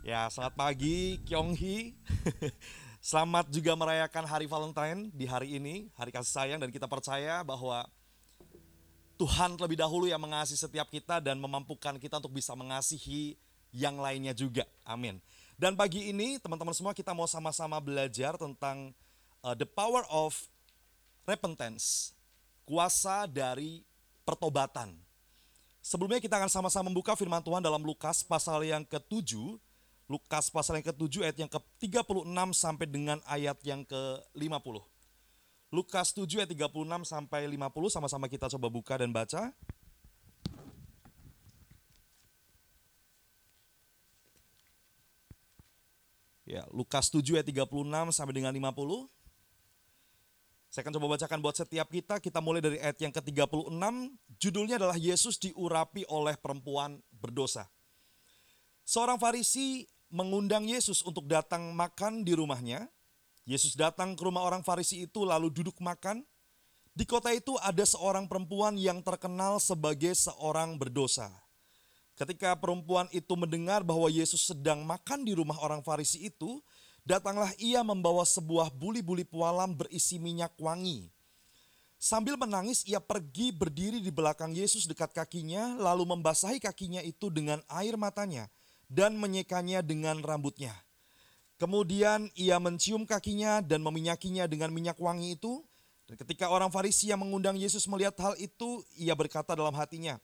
Ya, selamat pagi Kyonghi. selamat juga merayakan hari Valentine di hari ini, hari kasih sayang dan kita percaya bahwa Tuhan terlebih dahulu yang mengasihi setiap kita dan memampukan kita untuk bisa mengasihi yang lainnya juga. Amin. Dan pagi ini teman-teman semua kita mau sama-sama belajar tentang uh, the power of repentance. Kuasa dari pertobatan. Sebelumnya kita akan sama-sama membuka firman Tuhan dalam Lukas pasal yang ke-7. Lukas pasal yang ke-7 ayat yang ke-36 sampai dengan ayat yang ke-50. Lukas 7 ayat 36 sampai 50 sama-sama kita coba buka dan baca. Ya, Lukas 7 ayat 36 sampai dengan 50. Saya akan coba bacakan buat setiap kita. Kita mulai dari ayat yang ke-36. Judulnya adalah Yesus diurapi oleh perempuan berdosa. Seorang Farisi mengundang Yesus untuk datang makan di rumahnya. Yesus datang ke rumah orang Farisi itu lalu duduk makan. Di kota itu ada seorang perempuan yang terkenal sebagai seorang berdosa. Ketika perempuan itu mendengar bahwa Yesus sedang makan di rumah orang Farisi itu, datanglah ia membawa sebuah buli-buli pualam berisi minyak wangi. Sambil menangis, ia pergi berdiri di belakang Yesus dekat kakinya, lalu membasahi kakinya itu dengan air matanya dan menyekanya dengan rambutnya. Kemudian ia mencium kakinya dan meminyakinya dengan minyak wangi itu. Dan ketika orang Farisi yang mengundang Yesus melihat hal itu, ia berkata dalam hatinya,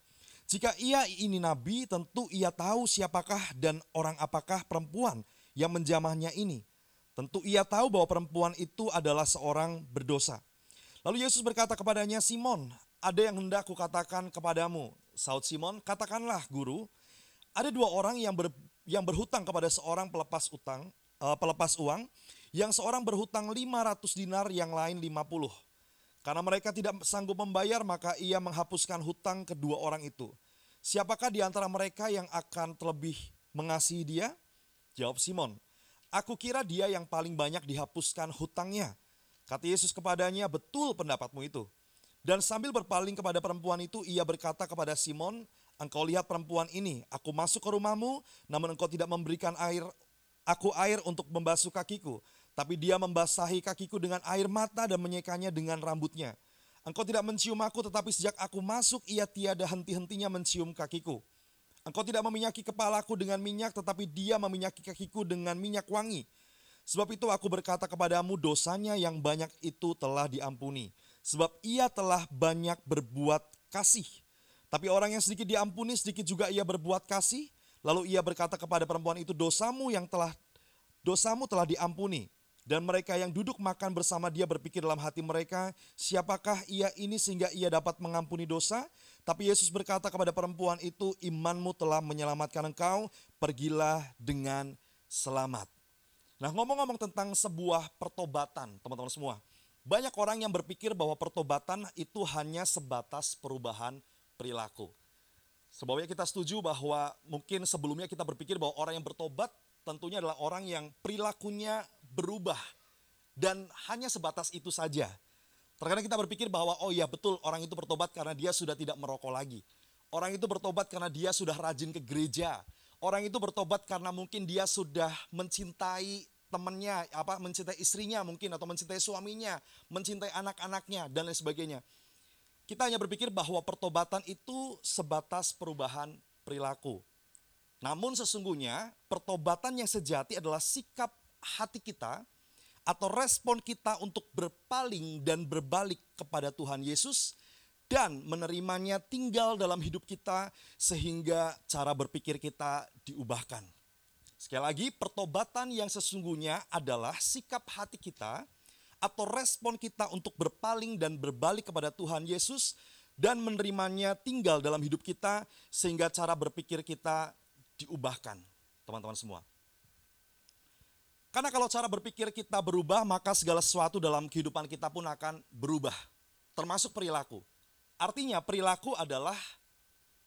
"Jika ia ini nabi, tentu ia tahu siapakah dan orang apakah perempuan yang menjamahnya ini. Tentu ia tahu bahwa perempuan itu adalah seorang berdosa." Lalu Yesus berkata kepadanya, "Simon, ada yang hendak kukatakan kepadamu." Saud Simon, "Katakanlah, Guru." Ada dua orang yang ber, yang berhutang kepada seorang pelepas utang, uh, pelepas uang, yang seorang berhutang 500 dinar, yang lain 50. Karena mereka tidak sanggup membayar, maka ia menghapuskan hutang kedua orang itu. Siapakah di antara mereka yang akan terlebih mengasihi dia? Jawab Simon, aku kira dia yang paling banyak dihapuskan hutangnya. Kata Yesus kepadanya, betul pendapatmu itu. Dan sambil berpaling kepada perempuan itu, ia berkata kepada Simon, engkau lihat perempuan ini, aku masuk ke rumahmu, namun engkau tidak memberikan air aku air untuk membasuh kakiku, tapi dia membasahi kakiku dengan air mata dan menyekanya dengan rambutnya. Engkau tidak mencium aku, tetapi sejak aku masuk, ia tiada henti-hentinya mencium kakiku. Engkau tidak meminyaki kepalaku dengan minyak, tetapi dia meminyaki kakiku dengan minyak wangi. Sebab itu aku berkata kepadamu dosanya yang banyak itu telah diampuni. Sebab ia telah banyak berbuat kasih. Tapi orang yang sedikit diampuni, sedikit juga ia berbuat kasih. Lalu ia berkata kepada perempuan itu, dosamu yang telah dosamu telah diampuni. Dan mereka yang duduk makan bersama dia berpikir dalam hati mereka, siapakah ia ini sehingga ia dapat mengampuni dosa? Tapi Yesus berkata kepada perempuan itu, imanmu telah menyelamatkan engkau, pergilah dengan selamat. Nah ngomong-ngomong tentang sebuah pertobatan teman-teman semua. Banyak orang yang berpikir bahwa pertobatan itu hanya sebatas perubahan perilaku. Sebabnya kita setuju bahwa mungkin sebelumnya kita berpikir bahwa orang yang bertobat tentunya adalah orang yang perilakunya berubah. Dan hanya sebatas itu saja. Terkadang kita berpikir bahwa oh ya betul orang itu bertobat karena dia sudah tidak merokok lagi. Orang itu bertobat karena dia sudah rajin ke gereja. Orang itu bertobat karena mungkin dia sudah mencintai temannya, apa mencintai istrinya mungkin atau mencintai suaminya, mencintai anak-anaknya dan lain sebagainya. Kita hanya berpikir bahwa pertobatan itu sebatas perubahan perilaku. Namun sesungguhnya pertobatan yang sejati adalah sikap hati kita atau respon kita untuk berpaling dan berbalik kepada Tuhan Yesus dan menerimanya tinggal dalam hidup kita sehingga cara berpikir kita diubahkan. Sekali lagi, pertobatan yang sesungguhnya adalah sikap hati kita atau respon kita untuk berpaling dan berbalik kepada Tuhan Yesus dan menerimanya tinggal dalam hidup kita sehingga cara berpikir kita diubahkan, teman-teman semua. Karena kalau cara berpikir kita berubah, maka segala sesuatu dalam kehidupan kita pun akan berubah. Termasuk perilaku. Artinya perilaku adalah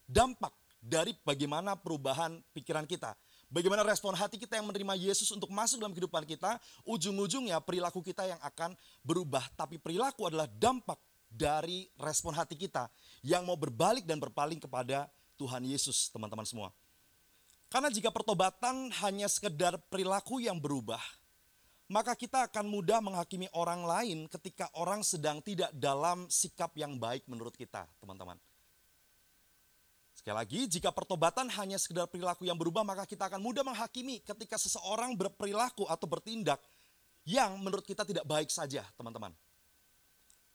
dampak dari bagaimana perubahan pikiran kita. Bagaimana respon hati kita yang menerima Yesus untuk masuk dalam kehidupan kita, ujung-ujungnya perilaku kita yang akan berubah. Tapi perilaku adalah dampak dari respon hati kita yang mau berbalik dan berpaling kepada Tuhan Yesus, teman-teman semua. Karena jika pertobatan hanya sekedar perilaku yang berubah, maka kita akan mudah menghakimi orang lain ketika orang sedang tidak dalam sikap yang baik menurut kita, teman-teman. Sekali lagi, jika pertobatan hanya sekedar perilaku yang berubah, maka kita akan mudah menghakimi ketika seseorang berperilaku atau bertindak yang menurut kita tidak baik saja, teman-teman.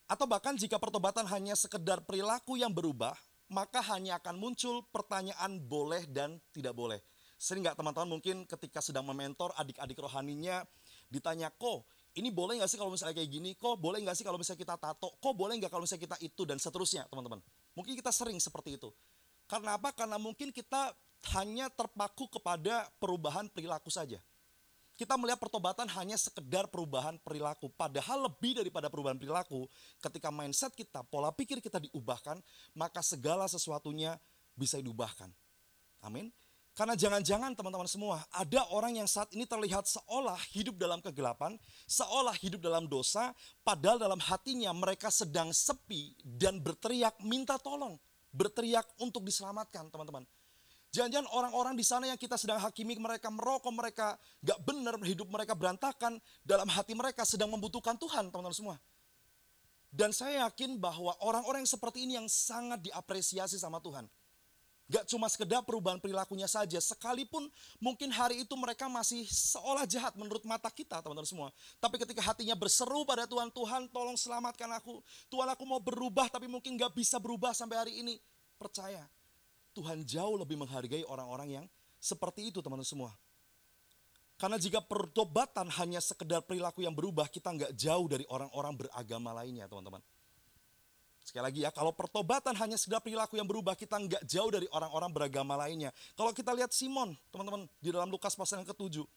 Atau bahkan jika pertobatan hanya sekedar perilaku yang berubah, maka hanya akan muncul pertanyaan boleh dan tidak boleh. Sering nggak teman-teman mungkin ketika sedang mementor adik-adik rohaninya ditanya, kok ini boleh nggak sih kalau misalnya kayak gini? Kok boleh nggak sih kalau misalnya kita tato? Kok boleh nggak kalau misalnya kita itu dan seterusnya teman-teman. Mungkin kita sering seperti itu. Karena apa? Karena mungkin kita hanya terpaku kepada perubahan perilaku saja. Kita melihat pertobatan hanya sekedar perubahan perilaku. Padahal lebih daripada perubahan perilaku, ketika mindset kita, pola pikir kita diubahkan, maka segala sesuatunya bisa diubahkan. Amin. Karena jangan-jangan teman-teman semua, ada orang yang saat ini terlihat seolah hidup dalam kegelapan, seolah hidup dalam dosa, padahal dalam hatinya mereka sedang sepi dan berteriak minta tolong berteriak untuk diselamatkan teman-teman. Jangan-jangan orang-orang di sana yang kita sedang hakimi mereka merokok, mereka gak benar, hidup mereka berantakan, dalam hati mereka sedang membutuhkan Tuhan teman-teman semua. Dan saya yakin bahwa orang-orang yang seperti ini yang sangat diapresiasi sama Tuhan. Gak cuma sekedar perubahan perilakunya saja, sekalipun mungkin hari itu mereka masih seolah jahat menurut mata kita teman-teman semua. Tapi ketika hatinya berseru pada Tuhan, Tuhan tolong selamatkan aku. Tuhan aku mau berubah tapi mungkin gak bisa berubah sampai hari ini. Percaya, Tuhan jauh lebih menghargai orang-orang yang seperti itu teman-teman semua. Karena jika pertobatan hanya sekedar perilaku yang berubah, kita nggak jauh dari orang-orang beragama lainnya teman-teman. Sekali lagi ya, kalau pertobatan hanya sekedar perilaku yang berubah, kita nggak jauh dari orang-orang beragama lainnya. Kalau kita lihat Simon, teman-teman, di dalam Lukas pasal yang ketujuh.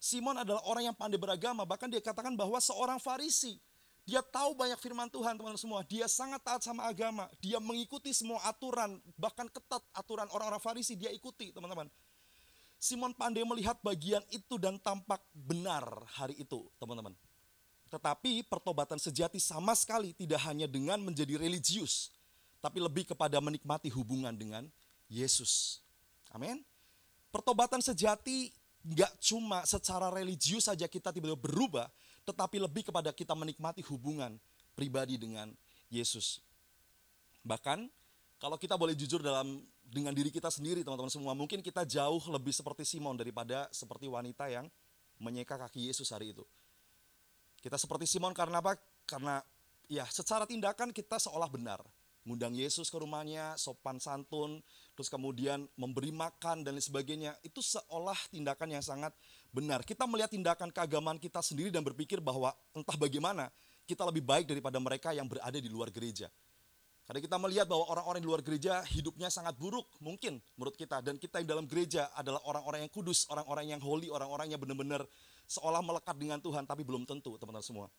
Simon adalah orang yang pandai beragama, bahkan dia katakan bahwa seorang farisi. Dia tahu banyak firman Tuhan teman-teman semua. Dia sangat taat sama agama. Dia mengikuti semua aturan, bahkan ketat aturan orang-orang Farisi dia ikuti teman-teman. Simon pandai melihat bagian itu dan tampak benar hari itu teman-teman. Tetapi pertobatan sejati sama sekali tidak hanya dengan menjadi religius, tapi lebih kepada menikmati hubungan dengan Yesus. Amin. Pertobatan sejati nggak cuma secara religius saja kita tiba-tiba berubah, tetapi lebih kepada kita menikmati hubungan pribadi dengan Yesus. Bahkan kalau kita boleh jujur dalam dengan diri kita sendiri teman-teman semua, mungkin kita jauh lebih seperti Simon daripada seperti wanita yang menyeka kaki Yesus hari itu. Kita seperti Simon karena apa? Karena ya secara tindakan kita seolah benar. Ngundang Yesus ke rumahnya, sopan santun, terus kemudian memberi makan dan lain sebagainya. Itu seolah tindakan yang sangat benar. Kita melihat tindakan keagamaan kita sendiri dan berpikir bahwa entah bagaimana kita lebih baik daripada mereka yang berada di luar gereja. Karena kita melihat bahwa orang-orang di luar gereja hidupnya sangat buruk mungkin menurut kita. Dan kita yang dalam gereja adalah orang-orang yang kudus, orang-orang yang holy, orang-orang yang benar-benar seolah melekat dengan Tuhan. Tapi belum tentu teman-teman semua.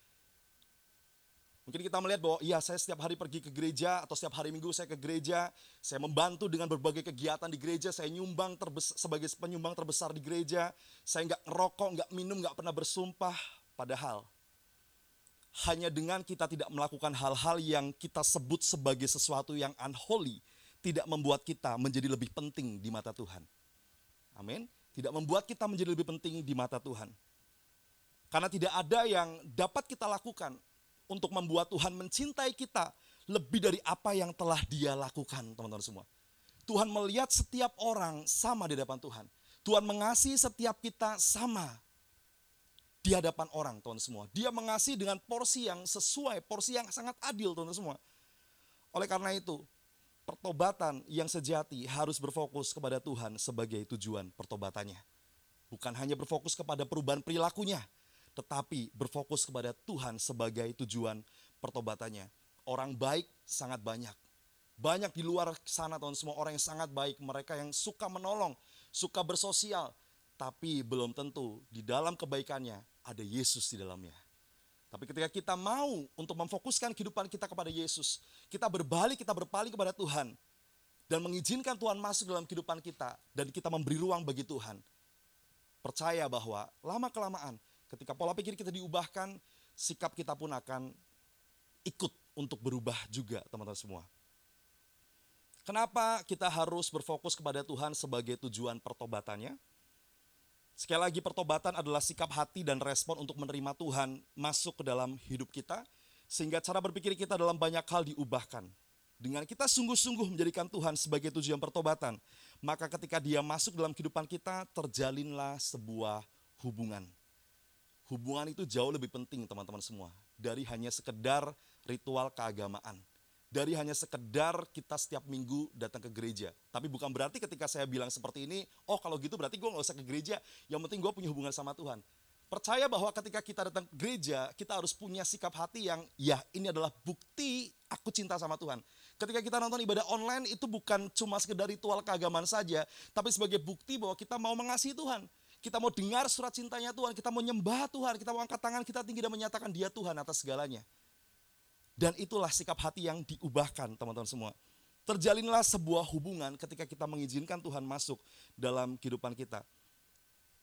Mungkin kita melihat bahwa iya saya setiap hari pergi ke gereja atau setiap hari minggu saya ke gereja, saya membantu dengan berbagai kegiatan di gereja, saya nyumbang terbesar, sebagai penyumbang terbesar di gereja, saya nggak ngerokok, nggak minum, nggak pernah bersumpah. Padahal hanya dengan kita tidak melakukan hal-hal yang kita sebut sebagai sesuatu yang unholy, tidak membuat kita menjadi lebih penting di mata Tuhan. Amin. Tidak membuat kita menjadi lebih penting di mata Tuhan. Karena tidak ada yang dapat kita lakukan untuk membuat Tuhan mencintai kita lebih dari apa yang telah dia lakukan teman-teman semua. Tuhan melihat setiap orang sama di hadapan Tuhan. Tuhan mengasihi setiap kita sama di hadapan orang teman semua. Dia mengasihi dengan porsi yang sesuai, porsi yang sangat adil teman semua. Oleh karena itu, pertobatan yang sejati harus berfokus kepada Tuhan sebagai tujuan pertobatannya. Bukan hanya berfokus kepada perubahan perilakunya, tetapi berfokus kepada Tuhan sebagai tujuan pertobatannya. Orang baik sangat banyak. Banyak di luar sana teman semua orang yang sangat baik, mereka yang suka menolong, suka bersosial, tapi belum tentu di dalam kebaikannya ada Yesus di dalamnya. Tapi ketika kita mau untuk memfokuskan kehidupan kita kepada Yesus, kita berbalik, kita berpaling kepada Tuhan, dan mengizinkan Tuhan masuk dalam kehidupan kita, dan kita memberi ruang bagi Tuhan, percaya bahwa lama-kelamaan ketika pola pikir kita diubahkan, sikap kita pun akan ikut untuk berubah juga teman-teman semua. Kenapa kita harus berfokus kepada Tuhan sebagai tujuan pertobatannya? Sekali lagi pertobatan adalah sikap hati dan respon untuk menerima Tuhan masuk ke dalam hidup kita. Sehingga cara berpikir kita dalam banyak hal diubahkan. Dengan kita sungguh-sungguh menjadikan Tuhan sebagai tujuan pertobatan. Maka ketika dia masuk dalam kehidupan kita terjalinlah sebuah hubungan. Hubungan itu jauh lebih penting teman-teman semua. Dari hanya sekedar ritual keagamaan dari hanya sekedar kita setiap minggu datang ke gereja. Tapi bukan berarti ketika saya bilang seperti ini, oh kalau gitu berarti gue gak usah ke gereja, yang penting gue punya hubungan sama Tuhan. Percaya bahwa ketika kita datang ke gereja, kita harus punya sikap hati yang, ya ini adalah bukti aku cinta sama Tuhan. Ketika kita nonton ibadah online itu bukan cuma sekedar ritual keagamaan saja, tapi sebagai bukti bahwa kita mau mengasihi Tuhan. Kita mau dengar surat cintanya Tuhan, kita mau nyembah Tuhan, kita mau angkat tangan kita tinggi dan menyatakan dia Tuhan atas segalanya. Dan itulah sikap hati yang diubahkan teman-teman semua. Terjalinlah sebuah hubungan ketika kita mengizinkan Tuhan masuk dalam kehidupan kita.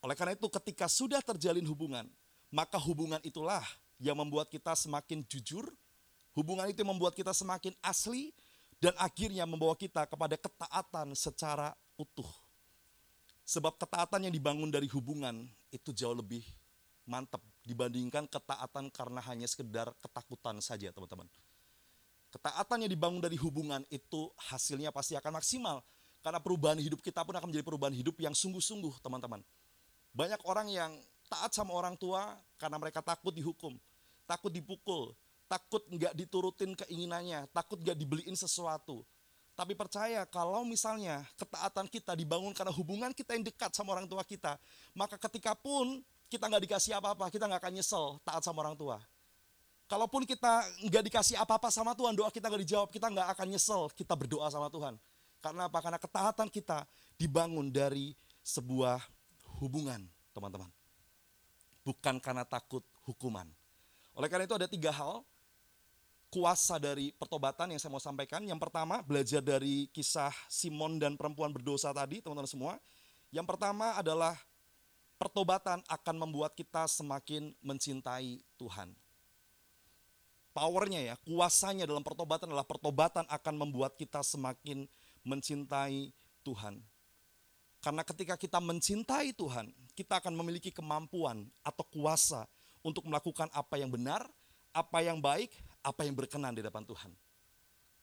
Oleh karena itu ketika sudah terjalin hubungan, maka hubungan itulah yang membuat kita semakin jujur, hubungan itu membuat kita semakin asli, dan akhirnya membawa kita kepada ketaatan secara utuh. Sebab ketaatan yang dibangun dari hubungan itu jauh lebih mantap dibandingkan ketaatan karena hanya sekedar ketakutan saja teman-teman. Ketaatan yang dibangun dari hubungan itu hasilnya pasti akan maksimal. Karena perubahan hidup kita pun akan menjadi perubahan hidup yang sungguh-sungguh teman-teman. Banyak orang yang taat sama orang tua karena mereka takut dihukum, takut dipukul, takut nggak diturutin keinginannya, takut nggak dibeliin sesuatu. Tapi percaya kalau misalnya ketaatan kita dibangun karena hubungan kita yang dekat sama orang tua kita, maka ketika pun kita nggak dikasih apa-apa, kita nggak akan nyesel taat sama orang tua. Kalaupun kita nggak dikasih apa-apa sama Tuhan, doa kita nggak dijawab, kita nggak akan nyesel kita berdoa sama Tuhan. Karena apa? Karena ketaatan kita dibangun dari sebuah hubungan, teman-teman. Bukan karena takut hukuman. Oleh karena itu ada tiga hal kuasa dari pertobatan yang saya mau sampaikan. Yang pertama, belajar dari kisah Simon dan perempuan berdosa tadi, teman-teman semua. Yang pertama adalah pertobatan akan membuat kita semakin mencintai Tuhan. Powernya ya, kuasanya dalam pertobatan adalah pertobatan akan membuat kita semakin mencintai Tuhan. Karena ketika kita mencintai Tuhan, kita akan memiliki kemampuan atau kuasa untuk melakukan apa yang benar, apa yang baik, apa yang berkenan di depan Tuhan.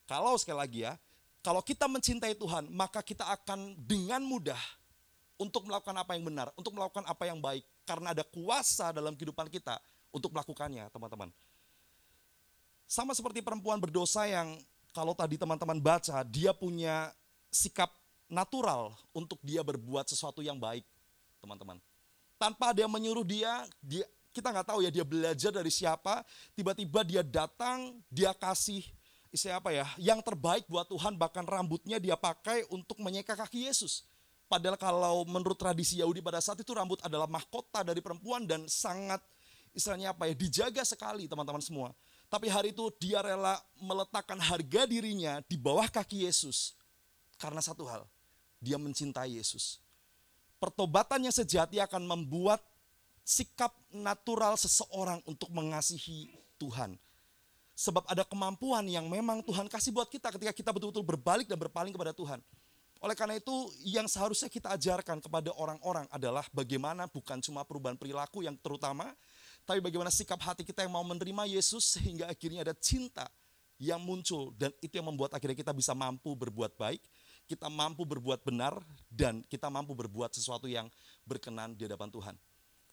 Kalau sekali lagi ya, kalau kita mencintai Tuhan, maka kita akan dengan mudah untuk melakukan apa yang benar, untuk melakukan apa yang baik. Karena ada kuasa dalam kehidupan kita untuk melakukannya, teman-teman. Sama seperti perempuan berdosa yang kalau tadi teman-teman baca, dia punya sikap natural untuk dia berbuat sesuatu yang baik, teman-teman. Tanpa ada yang menyuruh dia, dia kita nggak tahu ya dia belajar dari siapa, tiba-tiba dia datang, dia kasih isi apa ya, yang terbaik buat Tuhan, bahkan rambutnya dia pakai untuk menyeka kaki Yesus. Padahal kalau menurut tradisi Yahudi pada saat itu rambut adalah mahkota dari perempuan dan sangat istilahnya apa ya dijaga sekali teman-teman semua. Tapi hari itu dia rela meletakkan harga dirinya di bawah kaki Yesus. Karena satu hal, dia mencintai Yesus. Pertobatan yang sejati akan membuat sikap natural seseorang untuk mengasihi Tuhan. Sebab ada kemampuan yang memang Tuhan kasih buat kita ketika kita betul-betul berbalik dan berpaling kepada Tuhan. Oleh karena itu, yang seharusnya kita ajarkan kepada orang-orang adalah bagaimana bukan cuma perubahan perilaku yang terutama, tapi bagaimana sikap hati kita yang mau menerima Yesus sehingga akhirnya ada cinta yang muncul dan itu yang membuat akhirnya kita bisa mampu berbuat baik, kita mampu berbuat benar dan kita mampu berbuat sesuatu yang berkenan di hadapan Tuhan.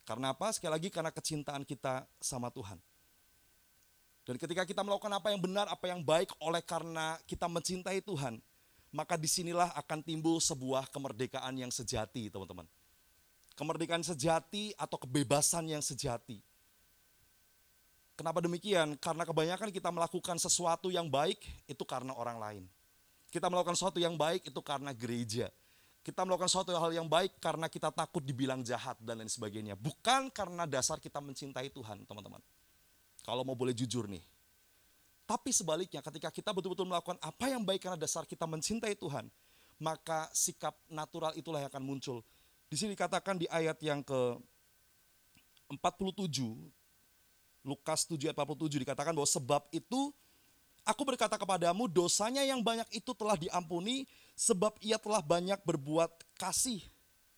Karena apa? Sekali lagi karena kecintaan kita sama Tuhan. Dan ketika kita melakukan apa yang benar, apa yang baik oleh karena kita mencintai Tuhan, maka di sinilah akan timbul sebuah kemerdekaan yang sejati, teman-teman. Kemerdekaan sejati atau kebebasan yang sejati. Kenapa demikian? Karena kebanyakan kita melakukan sesuatu yang baik itu karena orang lain. Kita melakukan sesuatu yang baik itu karena gereja. Kita melakukan suatu hal yang baik karena kita takut dibilang jahat dan lain sebagainya. Bukan karena dasar kita mencintai Tuhan, teman-teman. Kalau mau boleh jujur nih. Tapi sebaliknya ketika kita betul-betul melakukan apa yang baik karena dasar kita mencintai Tuhan, maka sikap natural itulah yang akan muncul. Di sini dikatakan di ayat yang ke 47, Lukas 7 ayat 47 dikatakan bahwa sebab itu Aku berkata kepadamu, dosanya yang banyak itu telah diampuni, sebab ia telah banyak berbuat kasih.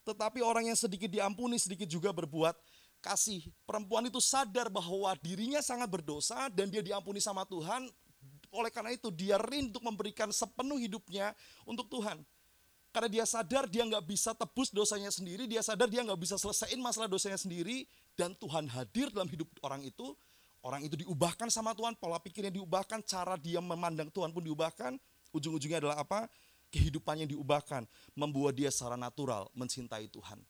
Tetapi orang yang sedikit diampuni, sedikit juga berbuat kasih. Perempuan itu sadar bahwa dirinya sangat berdosa dan dia diampuni sama Tuhan. Oleh karena itu dia rindu memberikan sepenuh hidupnya untuk Tuhan. Karena dia sadar dia nggak bisa tebus dosanya sendiri, dia sadar dia nggak bisa selesaiin masalah dosanya sendiri, dan Tuhan hadir dalam hidup orang itu, Orang itu diubahkan sama Tuhan, pola pikirnya diubahkan, cara dia memandang Tuhan pun diubahkan. Ujung-ujungnya adalah apa? Kehidupannya diubahkan, membuat dia secara natural mencintai Tuhan.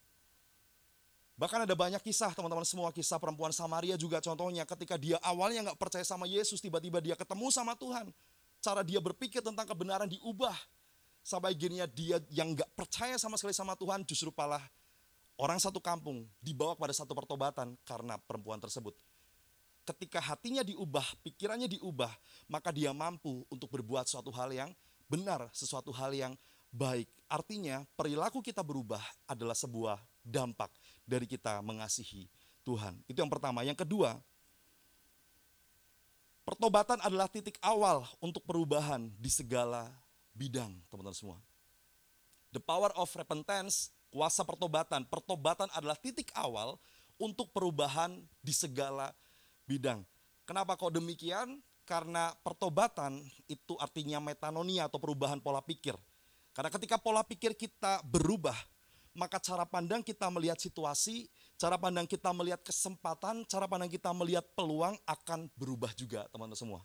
Bahkan ada banyak kisah teman-teman semua kisah perempuan Samaria juga contohnya ketika dia awalnya nggak percaya sama Yesus tiba-tiba dia ketemu sama Tuhan. Cara dia berpikir tentang kebenaran diubah. Sampai akhirnya dia yang nggak percaya sama sekali sama Tuhan justru malah orang satu kampung dibawa pada satu pertobatan karena perempuan tersebut ketika hatinya diubah, pikirannya diubah, maka dia mampu untuk berbuat suatu hal yang benar, sesuatu hal yang baik. Artinya, perilaku kita berubah adalah sebuah dampak dari kita mengasihi Tuhan. Itu yang pertama. Yang kedua, pertobatan adalah titik awal untuk perubahan di segala bidang, teman-teman semua. The power of repentance, kuasa pertobatan. Pertobatan adalah titik awal untuk perubahan di segala bidang. Kenapa kok demikian? Karena pertobatan itu artinya metanonia atau perubahan pola pikir. Karena ketika pola pikir kita berubah, maka cara pandang kita melihat situasi, cara pandang kita melihat kesempatan, cara pandang kita melihat peluang akan berubah juga teman-teman semua.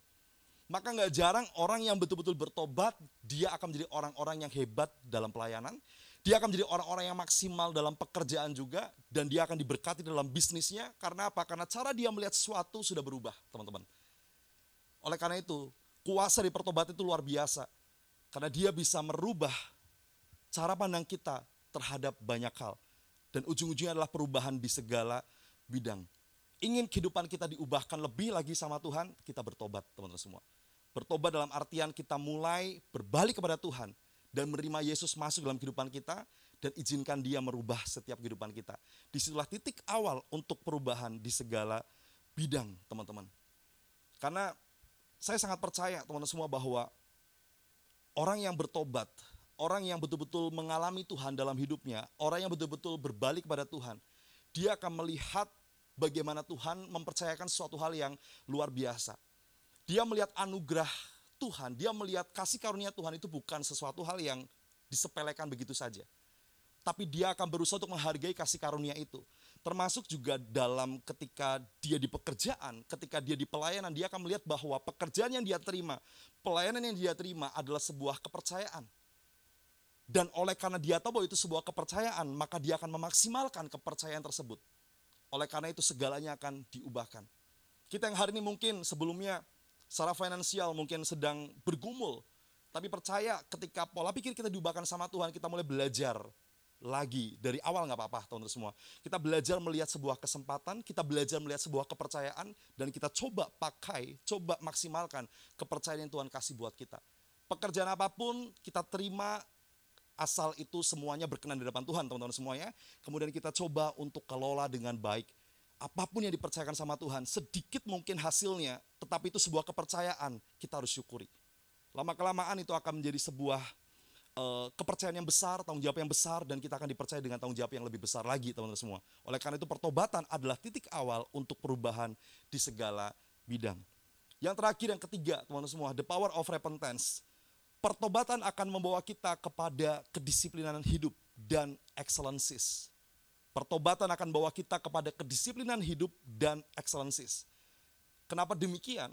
Maka nggak jarang orang yang betul-betul bertobat, dia akan menjadi orang-orang yang hebat dalam pelayanan, dia akan menjadi orang-orang yang maksimal dalam pekerjaan juga dan dia akan diberkati dalam bisnisnya karena apa? Karena cara dia melihat sesuatu sudah berubah, teman-teman. Oleh karena itu, kuasa di pertobatan itu luar biasa. Karena dia bisa merubah cara pandang kita terhadap banyak hal. Dan ujung-ujungnya adalah perubahan di segala bidang. Ingin kehidupan kita diubahkan lebih lagi sama Tuhan, kita bertobat teman-teman semua. Bertobat dalam artian kita mulai berbalik kepada Tuhan dan menerima Yesus masuk dalam kehidupan kita dan izinkan dia merubah setiap kehidupan kita. Di situlah titik awal untuk perubahan di segala bidang, teman-teman. Karena saya sangat percaya teman-teman semua bahwa orang yang bertobat, orang yang betul-betul mengalami Tuhan dalam hidupnya, orang yang betul-betul berbalik kepada Tuhan, dia akan melihat bagaimana Tuhan mempercayakan suatu hal yang luar biasa. Dia melihat anugerah Tuhan, dia melihat kasih karunia Tuhan itu bukan sesuatu hal yang disepelekan begitu saja. Tapi dia akan berusaha untuk menghargai kasih karunia itu. Termasuk juga dalam ketika dia di pekerjaan, ketika dia di pelayanan, dia akan melihat bahwa pekerjaan yang dia terima, pelayanan yang dia terima adalah sebuah kepercayaan. Dan oleh karena dia tahu bahwa itu sebuah kepercayaan, maka dia akan memaksimalkan kepercayaan tersebut. Oleh karena itu segalanya akan diubahkan. Kita yang hari ini mungkin sebelumnya secara finansial mungkin sedang bergumul. Tapi percaya ketika pola pikir kita diubahkan sama Tuhan, kita mulai belajar lagi dari awal nggak apa-apa teman-teman semua. Kita belajar melihat sebuah kesempatan, kita belajar melihat sebuah kepercayaan, dan kita coba pakai, coba maksimalkan kepercayaan yang Tuhan kasih buat kita. Pekerjaan apa pun kita terima asal itu semuanya berkenan di depan Tuhan teman-teman semuanya. Kemudian kita coba untuk kelola dengan baik apa pun yang dipercayakan sama Tuhan, sedikit mungkin hasilnya, tetapi itu sebuah kepercayaan, kita harus syukuri. Lama-kelamaan itu akan menjadi sebuah uh, kepercayaan yang besar, tanggung jawab yang besar, dan kita akan dipercaya dengan tanggung jawab yang lebih besar lagi, teman-teman semua. Oleh karena itu pertobatan adalah titik awal untuk perubahan di segala bidang. Yang terakhir, yang ketiga, teman-teman semua, the power of repentance. Pertobatan akan membawa kita kepada kedisiplinan hidup dan excellences Pertobatan akan bawa kita kepada kedisiplinan hidup dan excellences. Kenapa demikian?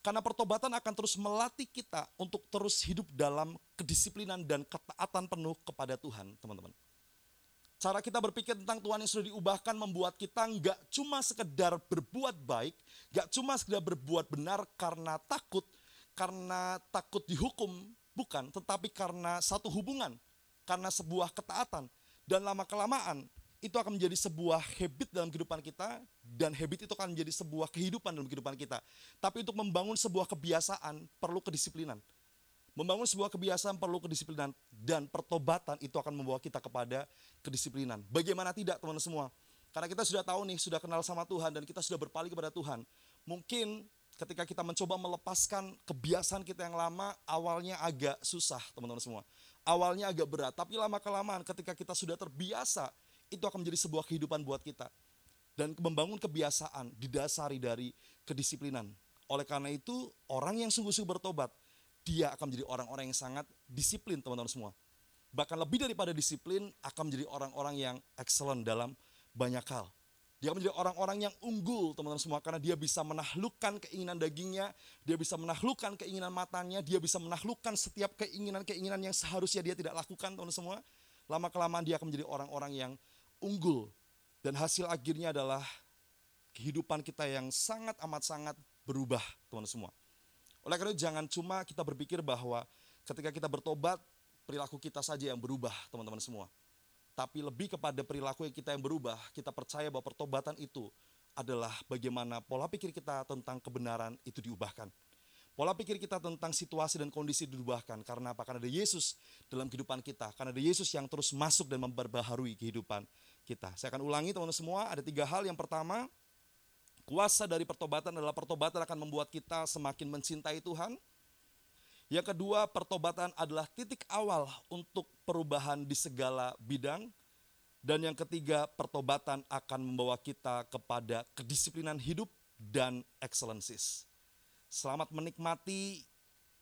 Karena pertobatan akan terus melatih kita untuk terus hidup dalam kedisiplinan dan ketaatan penuh kepada Tuhan, teman-teman. Cara kita berpikir tentang Tuhan yang sudah diubahkan membuat kita nggak cuma sekedar berbuat baik, nggak cuma sekedar berbuat benar karena takut, karena takut dihukum, bukan, tetapi karena satu hubungan karena sebuah ketaatan. Dan lama-kelamaan itu akan menjadi sebuah habit dalam kehidupan kita dan habit itu akan menjadi sebuah kehidupan dalam kehidupan kita. Tapi untuk membangun sebuah kebiasaan perlu kedisiplinan. Membangun sebuah kebiasaan perlu kedisiplinan dan pertobatan itu akan membawa kita kepada kedisiplinan. Bagaimana tidak teman-teman semua? Karena kita sudah tahu nih, sudah kenal sama Tuhan dan kita sudah berpaling kepada Tuhan. Mungkin ketika kita mencoba melepaskan kebiasaan kita yang lama, awalnya agak susah teman-teman semua. Awalnya agak berat, tapi lama-kelamaan ketika kita sudah terbiasa, itu akan menjadi sebuah kehidupan buat kita. Dan membangun kebiasaan didasari dari kedisiplinan. Oleh karena itu, orang yang sungguh-sungguh bertobat, dia akan menjadi orang-orang yang sangat disiplin teman-teman semua. Bahkan lebih daripada disiplin, akan menjadi orang-orang yang excellent dalam banyak hal. Dia menjadi orang-orang yang unggul teman-teman semua karena dia bisa menaklukkan keinginan dagingnya, dia bisa menaklukkan keinginan matanya, dia bisa menaklukkan setiap keinginan-keinginan yang seharusnya dia tidak lakukan teman-teman semua. Lama kelamaan dia akan menjadi orang-orang yang unggul dan hasil akhirnya adalah kehidupan kita yang sangat amat sangat berubah teman-teman semua. Oleh karena itu jangan cuma kita berpikir bahwa ketika kita bertobat perilaku kita saja yang berubah teman-teman semua tapi lebih kepada perilaku yang kita yang berubah. Kita percaya bahwa pertobatan itu adalah bagaimana pola pikir kita tentang kebenaran itu diubahkan. Pola pikir kita tentang situasi dan kondisi diubahkan. Karena apa? Karena ada Yesus dalam kehidupan kita. Karena ada Yesus yang terus masuk dan memperbaharui kehidupan kita. Saya akan ulangi teman-teman semua. Ada tiga hal. Yang pertama, kuasa dari pertobatan adalah pertobatan akan membuat kita semakin mencintai Tuhan. Yang kedua, pertobatan adalah titik awal untuk perubahan di segala bidang. Dan yang ketiga, pertobatan akan membawa kita kepada kedisiplinan hidup dan excellences. Selamat menikmati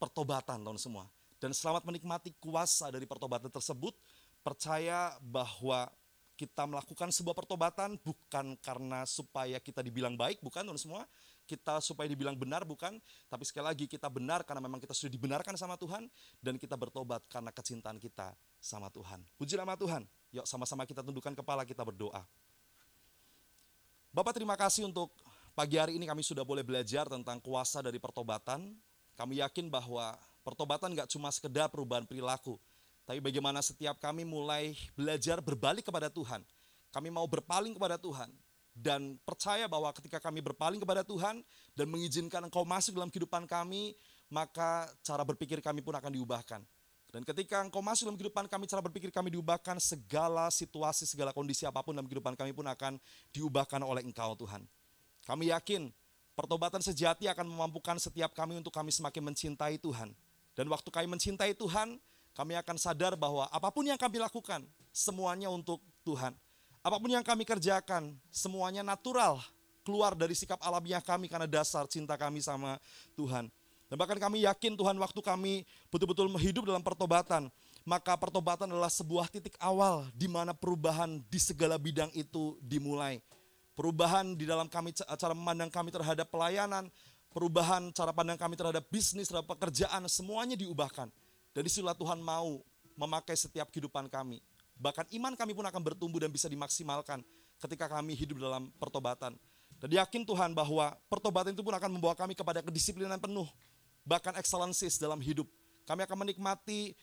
pertobatan tahun semua. Dan selamat menikmati kuasa dari pertobatan tersebut. Percaya bahwa kita melakukan sebuah pertobatan bukan karena supaya kita dibilang baik, bukan teman semua, kita supaya dibilang benar bukan, tapi sekali lagi kita benar karena memang kita sudah dibenarkan sama Tuhan dan kita bertobat karena kecintaan kita sama Tuhan. Puji nama Tuhan. Yuk sama-sama kita tundukkan kepala kita berdoa. Bapak terima kasih untuk pagi hari ini kami sudah boleh belajar tentang kuasa dari pertobatan. Kami yakin bahwa pertobatan gak cuma sekedar perubahan perilaku, tapi bagaimana setiap kami mulai belajar berbalik kepada Tuhan. Kami mau berpaling kepada Tuhan dan percaya bahwa ketika kami berpaling kepada Tuhan dan mengizinkan Engkau masuk dalam kehidupan kami, maka cara berpikir kami pun akan diubahkan. Dan ketika Engkau masuk dalam kehidupan kami, cara berpikir kami diubahkan, segala situasi, segala kondisi apa pun dalam kehidupan kami pun akan diubahkan oleh Engkau Tuhan. Kami yakin pertobatan sejati akan memampukan setiap kami untuk kami semakin mencintai Tuhan. Dan waktu kami mencintai Tuhan, kami akan sadar bahwa apa pun yang kami lakukan, semuanya untuk Tuhan Apa pun yang kami kerjakan, semuanya natural, keluar dari sikap alamiah kami karena dasar cinta kami sama Tuhan. Dan bahkan kami yakin Tuhan waktu kami betul-betul hidup dalam pertobatan, maka pertobatan adalah sebuah titik awal di mana perubahan di segala bidang itu dimulai. Perubahan di dalam kami cara memandang kami terhadap pelayanan, perubahan cara pandang kami terhadap bisnis, terhadap pekerjaan, semuanya diubahkan. Dan di situlah Tuhan mau memakai setiap kehidupan kami. Bahkan iman kami pun akan bertumbuh dan bisa dimaksimalkan ketika kami hidup dalam pertobatan. Dan yakin Tuhan bahwa pertobatan itu pun akan membawa kami kepada kedisiplinan penuh. Bahkan excellencies dalam hidup. Kami akan menikmati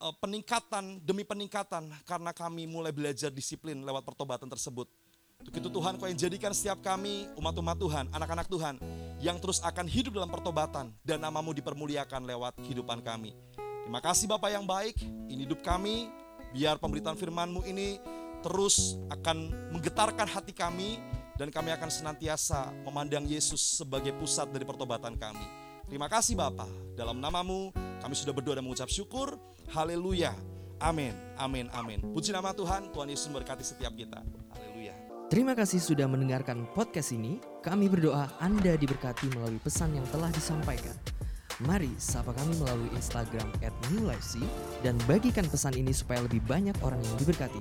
uh, peningkatan demi peningkatan karena kami mulai belajar disiplin lewat pertobatan tersebut. Untuk itu Tuhan kau yang jadikan setiap kami umat-umat Tuhan, anak-anak Tuhan yang terus akan hidup dalam pertobatan dan namamu dipermuliakan lewat kehidupan kami. Terima kasih Bapak yang baik, ini hidup kami, Biar pemberitaan firman-Mu ini terus akan menggetarkan hati kami dan kami akan senantiasa memandang Yesus sebagai pusat dari pertobatan kami. Terima kasih Bapa. Dalam namamu kami sudah berdoa dan mengucap syukur. Haleluya. Amin. Amin. Amin. Puji nama Tuhan. Tuhan Yesus memberkati setiap kita. Haleluya. Terima kasih sudah mendengarkan podcast ini. Kami berdoa Anda diberkati melalui pesan yang telah disampaikan. Mari sapa kami melalui Instagram at dan bagikan pesan ini supaya lebih banyak orang yang diberkati.